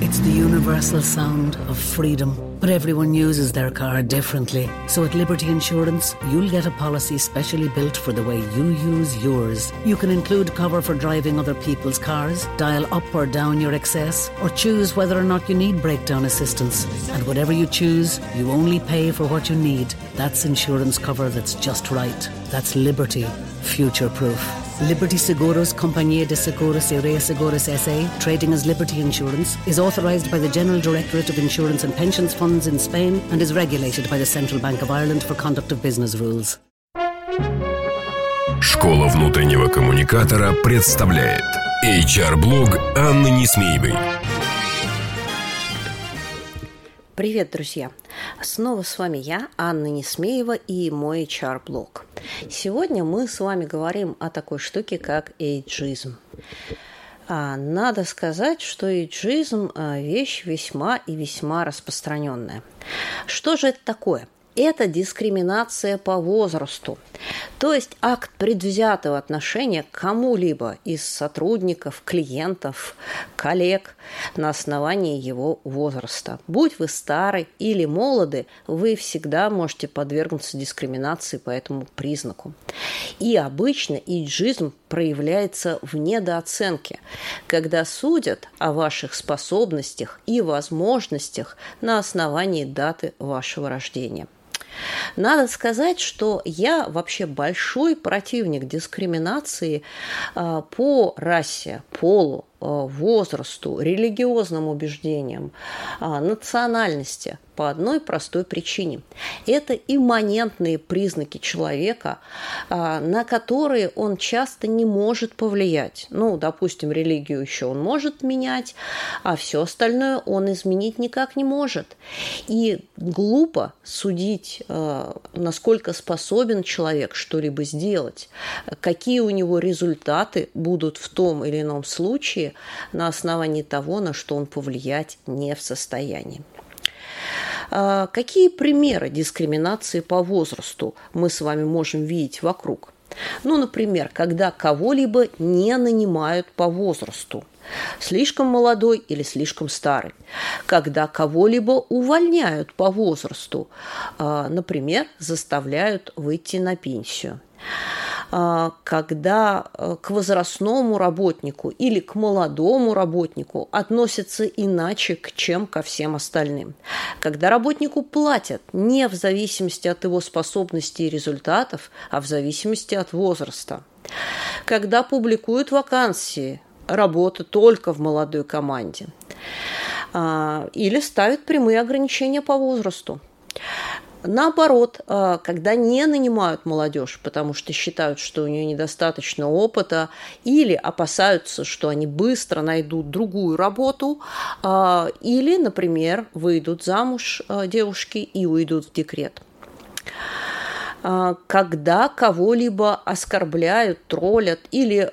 It's the universal sound of freedom. But everyone uses their car differently. So at Liberty Insurance, you'll get a policy specially built for the way you use yours. You can include cover for driving other people's cars, dial up or down your excess, or choose whether or not you need breakdown assistance. And whatever you choose, you only pay for what you need. That's insurance cover that's just right. That's Liberty. Future proof. Liberty Seguros Compañía de Seguros y Reaseguros SA, trading as Liberty Insurance, is authorised by the General Directorate of Insurance and Pensions Funds in Spain and is regulated by the Central Bank of Ireland for conduct of business rules. Школа внутреннего коммуникатора представляет HR-блог Анны Несмеевой. Привет, друзья! Снова с вами я, Анна Несмеева и мой HR-блог. Сегодня мы с вами говорим о такой штуке, как эйджизм. А, надо сказать, что эйджизм – вещь весьма и весьма распространенная. Что же это такое? Это дискриминация по возрасту. То есть акт предвзятого отношения к кому-либо из сотрудников, клиентов, коллег на основании его возраста. Будь вы старый или молоды, вы всегда можете подвергнуться дискриминации по этому признаку. И обычно иджизм проявляется в недооценке, когда судят о ваших способностях и возможностях на основании даты вашего рождения – надо сказать, что я вообще большой противник дискриминации а, по расе, полу, возрасту, религиозным убеждениям, а, национальности по одной простой причине. Это имманентные признаки человека, а, на которые он часто не может повлиять. Ну, допустим, религию еще он может менять, а все остальное он изменить никак не может. И глупо судить, э, насколько способен человек что-либо сделать, какие у него результаты будут в том или ином случае, на основании того, на что он повлиять не в состоянии. А, какие примеры дискриминации по возрасту мы с вами можем видеть вокруг? Ну, например, когда кого-либо не нанимают по возрасту, слишком молодой или слишком старый, когда кого-либо увольняют по возрасту, а, например, заставляют выйти на пенсию. А, когда э, к возрастному работнику или к молодому работнику относятся иначе, чем ко всем остальным. Когда работнику платят не в зависимости от его способностей и результатов, а в зависимости от возраста. Когда публикуют вакансии, работа только в молодой команде. А, или ставят прямые ограничения по возрасту. Наоборот, а, когда не нанимают молодежь, потому что считают, что у нее недостаточно опыта, или опасаются, что они быстро найдут другую работу, а, или, например, выйдут замуж а, девушки и уйдут в декрет. Когда кого-либо оскорбляют, троллят или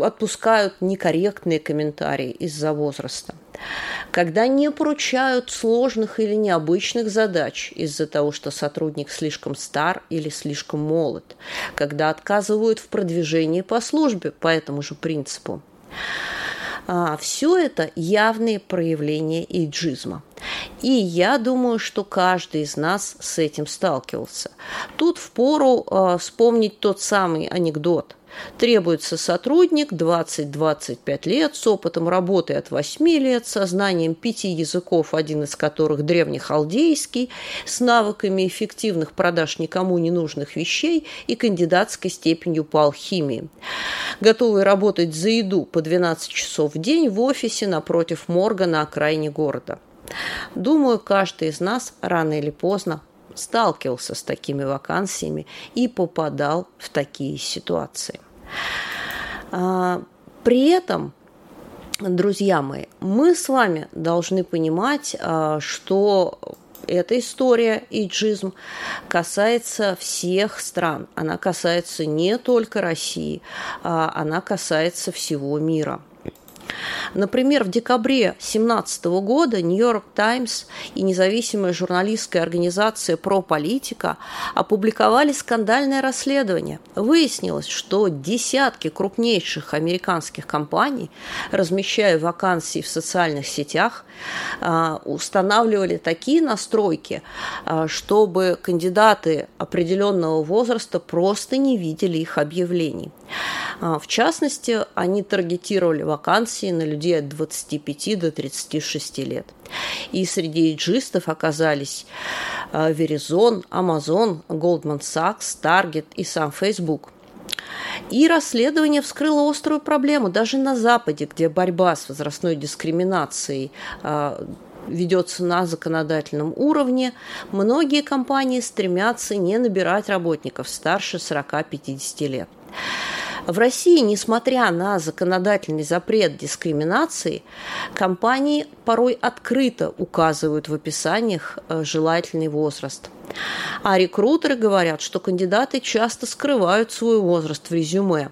отпускают некорректные комментарии из-за возраста когда не поручают сложных или необычных задач из-за того, что сотрудник слишком стар или слишком молод, когда отказывают в продвижении по службе по этому же принципу. А, все это явные проявления эйджизма. И я думаю, что каждый из нас с этим сталкивался. Тут впору э, вспомнить тот самый анекдот – Требуется сотрудник 20-25 лет с опытом работы от 8 лет, со знанием пяти языков, один из которых древнехалдейский, с навыками эффективных продаж никому не нужных вещей и кандидатской степенью по алхимии. Готовый работать за еду по 12 часов в день в офисе напротив морга на окраине города. Думаю, каждый из нас рано или поздно сталкивался с такими вакансиями и попадал в такие ситуации. А, при этом, друзья мои, мы с вами должны понимать, а, что эта история, иджизм, касается всех стран. Она касается не только России, а она касается всего мира. Например, в декабре 2017 года Нью-Йорк Таймс и независимая журналистская организация «Про-политика» опубликовали скандальное расследование. Выяснилось, что десятки крупнейших американских компаний, размещая вакансии в социальных сетях, а, устанавливали такие настройки, а, чтобы кандидаты определенного возраста просто не видели их объявлений. А, в частности, они таргетировали вакансии на людей от 25 до 36 лет. И среди эйджистов оказались а, Verizon, Amazon, Goldman Sachs, Target и сам Facebook. И расследование вскрыло острую проблему даже на Западе, где борьба с возрастной дискриминацией а, ведется на законодательном уровне, многие компании стремятся не набирать работников старше 40-50 лет. В России, несмотря на законодательный запрет дискриминации, компании порой открыто указывают в описаниях э, желательный возраст. А рекрутеры говорят, что кандидаты часто скрывают свой возраст в резюме.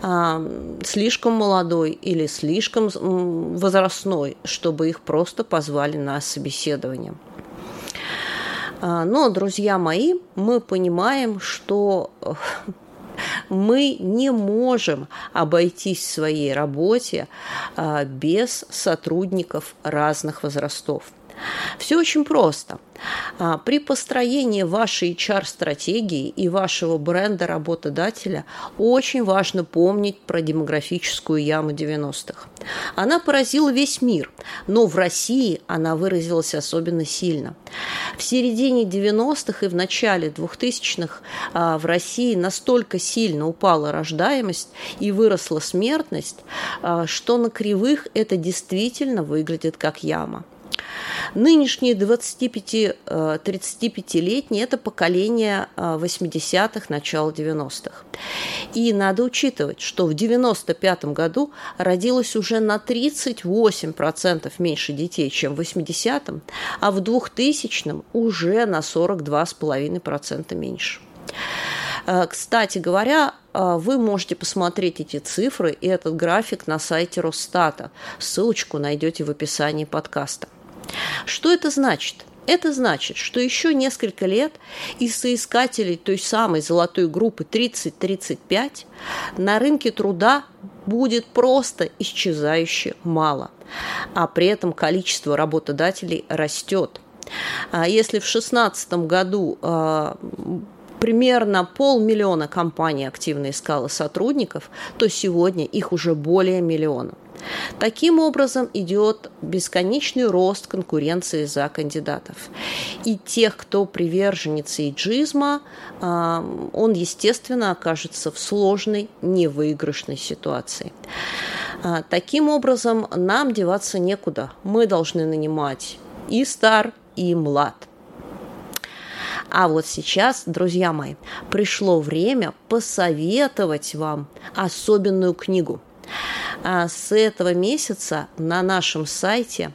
А, слишком молодой или слишком возрастной, чтобы их просто позвали на собеседование. А, но, друзья мои, мы понимаем, что э, мы не можем обойтись в своей работе а, без сотрудников разных возрастов. Все очень просто. А, при построении вашей HR-стратегии и вашего бренда работодателя очень важно помнить про демографическую яму 90-х. Она поразила весь мир, но в России она выразилась особенно сильно. В середине 90-х и в начале 2000-х а, в России настолько сильно упала рождаемость и выросла смертность, а, что на кривых это действительно выглядит как яма. Нынешние 25-35-летние – это поколение 80-х, э, начала 90-х. И надо учитывать, что в 95 году родилось уже на 38% меньше детей, чем в 80-м, а в 2000-м уже на 42,5% меньше. Э, кстати говоря, э, вы можете посмотреть эти цифры и этот график на сайте Росстата. Ссылочку найдете в описании подкаста. Что это значит? Это значит, что еще несколько лет из соискателей той самой золотой группы 30-35 на рынке труда будет просто исчезающе мало, а при этом количество работодателей растет. А если в 2016 году а, примерно полмиллиона компаний активно искало сотрудников, то сегодня их уже более миллиона. Таким образом идет бесконечный рост конкуренции за кандидатов. И тех, кто приверженец иджизма, а, он, естественно, окажется в сложной, невыигрышной ситуации. А, таким образом, нам деваться некуда. Мы должны нанимать и стар, и млад. А вот сейчас, друзья мои, пришло время посоветовать вам особенную книгу. А с этого месяца на нашем сайте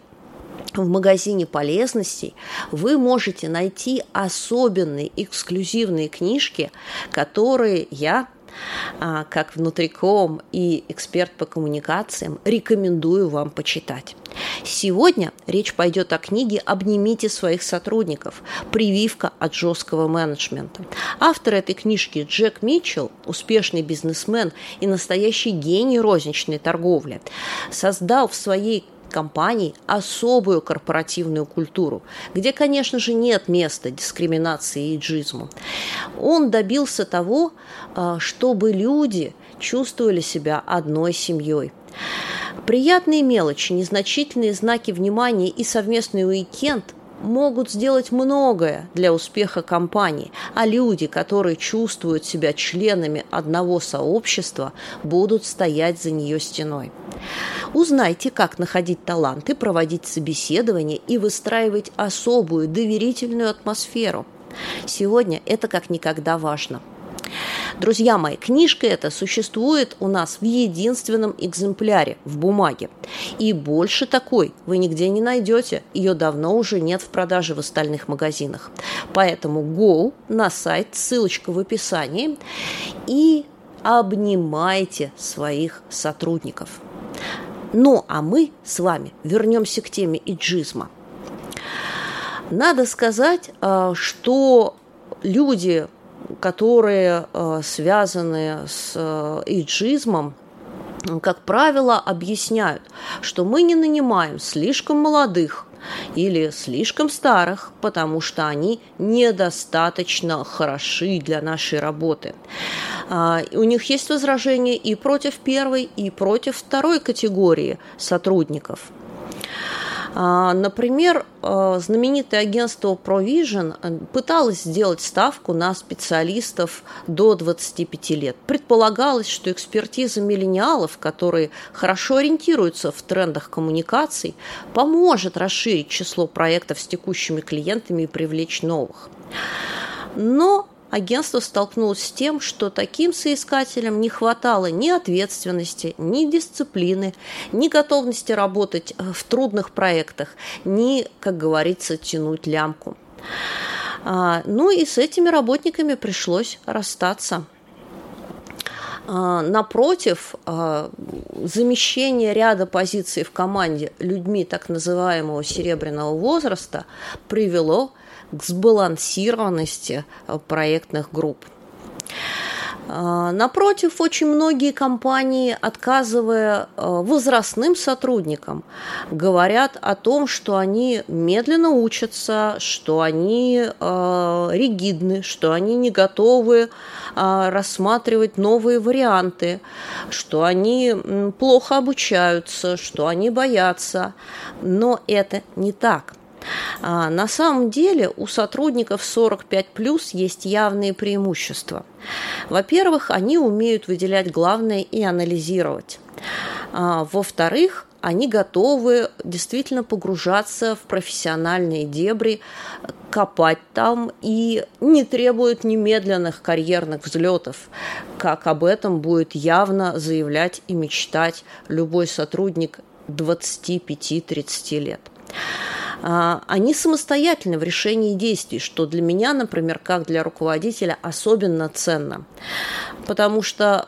в магазине полезностей вы можете найти особенные эксклюзивные книжки, которые я как внутриком и эксперт по коммуникациям, рекомендую вам почитать. Сегодня речь пойдет о книге «Обнимите своих сотрудников. Прививка от жесткого менеджмента». Автор этой книжки Джек Митчелл, успешный бизнесмен и настоящий гений розничной торговли, создал в своей компаний особую корпоративную культуру, где, конечно же, нет места дискриминации и иджизму. Он добился того, а, чтобы люди чувствовали себя одной семьей. Приятные мелочи, незначительные знаки внимания и совместный уикенд могут сделать многое для успеха компании, а люди, которые чувствуют себя членами одного сообщества, будут стоять за нее стеной. Узнайте, как находить таланты, проводить собеседования и выстраивать особую доверительную атмосферу. Сегодня это как никогда важно – Друзья мои, книжка эта существует у нас в единственном экземпляре в бумаге. И больше такой вы нигде не найдете. Ее давно уже нет в продаже в остальных магазинах. Поэтому go на сайт, ссылочка в описании, и обнимайте своих сотрудников. Ну, а мы с вами вернемся к теме иджизма. Надо сказать, э, что люди, которые э, связаны с э, иджизмом, как правило, объясняют, что мы не нанимаем слишком молодых или слишком старых, потому что они недостаточно хороши для нашей работы. А, у них есть возражения и против первой, и против второй категории сотрудников – например, а, знаменитое агентство Provision э, пыталось сделать ставку на специалистов до 25 лет. Предполагалось, что экспертиза миллениалов, которые хорошо ориентируются в трендах коммуникаций, поможет расширить число проектов с текущими клиентами и привлечь новых. Но агентство столкнулось с тем, что таким соискателям не хватало ни ответственности, ни дисциплины, ни готовности работать э, в трудных проектах, ни, как говорится, тянуть лямку. А, ну и с этими работниками пришлось расстаться. А, напротив, а, замещение ряда позиций в команде людьми так называемого серебряного возраста привело к сбалансированности э, проектных групп. А, напротив, очень многие компании, отказывая э, возрастным сотрудникам, говорят о том, что они медленно учатся, что они э, ригидны, что они не готовы рассматривать новые варианты, что они плохо обучаются, что они боятся. Но это не так. А, на самом деле у сотрудников 45 плюс есть явные преимущества. Во-первых, они умеют выделять главное и анализировать. А, во-вторых, они готовы действительно погружаться в профессиональные дебри, копать там и не требуют немедленных карьерных взлетов, как об этом будет явно заявлять и мечтать любой сотрудник 25-30 лет. А, они самостоятельны в решении действий, что для меня, например, как для руководителя, особенно ценно. Потому что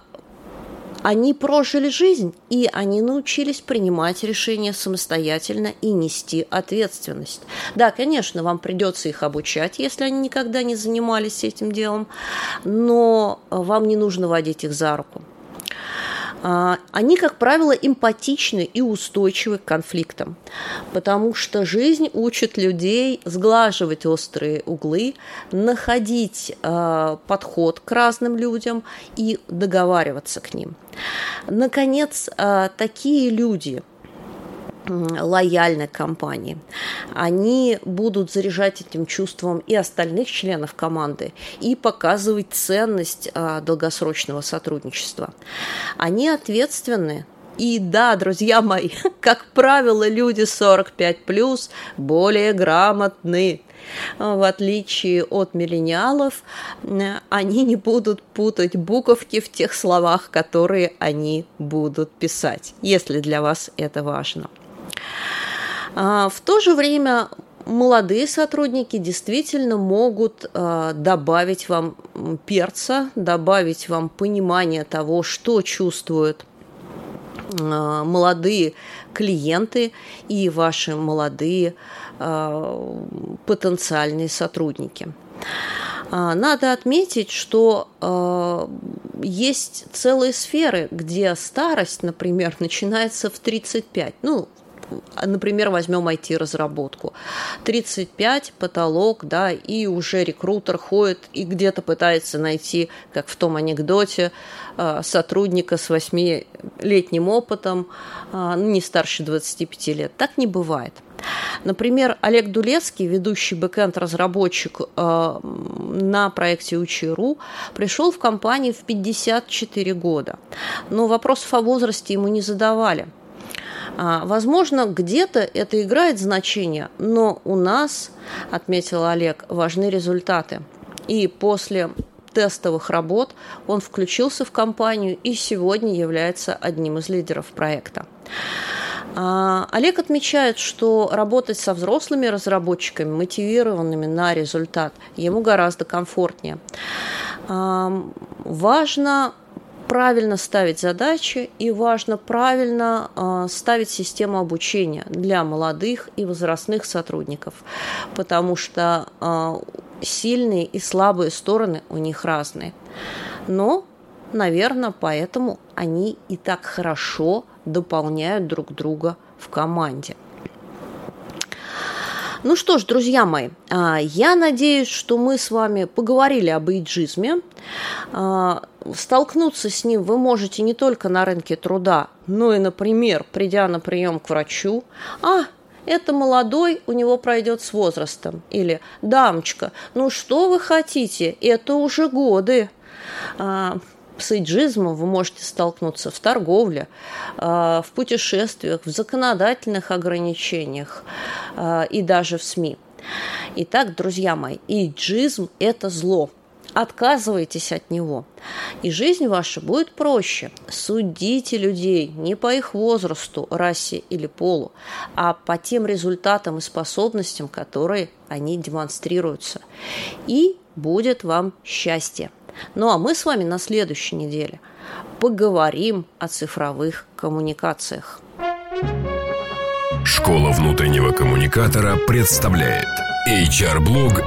они прожили жизнь, и они научились принимать решения самостоятельно и нести ответственность. Да, конечно, вам придется их обучать, если они никогда не занимались этим делом, но вам не нужно водить их за руку. А, они, как правило, эмпатичны и устойчивы к конфликтам, потому что жизнь учит людей сглаживать острые углы, находить а, подход к разным людям и договариваться к ним. Наконец, а, такие люди – лояльны компании. Они будут заряжать этим чувством и остальных членов команды и показывать ценность а, долгосрочного сотрудничества. Они ответственны и да, друзья мои, как правило, люди 45 плюс более грамотны. В отличие от миллениалов, они не будут путать буковки в тех словах, которые они будут писать, если для вас это важно. А, в то же время молодые сотрудники действительно могут а, добавить вам перца, добавить вам понимание того, что чувствуют а, молодые клиенты и ваши молодые потенциальные сотрудники. Надо отметить, что есть целые сферы, где старость, например, начинается в 35. Ну, например, возьмем IT-разработку. 35 потолок, да, и уже рекрутер ходит и где-то пытается найти, как в том анекдоте, э, сотрудника с 8-летним опытом, э, ну, не старше 25 лет. Так не бывает. Например, Олег Дулецкий, ведущий бэкэнд-разработчик э, на проекте Учи.ру, пришел в компанию в 54 года. Но вопросов о возрасте ему не задавали – а, возможно, где-то это играет значение, но у нас, отметил Олег, важны результаты. И после тестовых работ он включился в компанию и сегодня является одним из лидеров проекта. А, Олег отмечает, что работать со взрослыми разработчиками, мотивированными на результат, ему гораздо комфортнее. Важно правильно ставить задачи и важно правильно э, ставить систему обучения для молодых и возрастных сотрудников, потому что э, сильные и слабые стороны у них разные. Но, наверное, поэтому они и так хорошо дополняют друг друга в команде. Ну что ж, друзья мои, а, я надеюсь, что мы с вами поговорили об эйджизме. Столкнуться с ним вы можете не только на рынке труда, но и, например, придя на прием к врачу. А, это молодой, у него пройдет с возрастом. Или дамочка, ну что вы хотите, это уже годы. А, с эйджизмом вы можете столкнуться в торговле, а, в путешествиях, в законодательных ограничениях а, и даже в СМИ. Итак, друзья мои, эйджизм – это зло. Отказывайтесь от него, и жизнь ваша будет проще. Судите людей не по их возрасту, расе или полу, а по тем результатам и способностям, которые они демонстрируются. И будет вам счастье. Ну а мы с вами на следующей неделе поговорим о цифровых коммуникациях. Школа внутреннего коммуникатора представляет HR-блог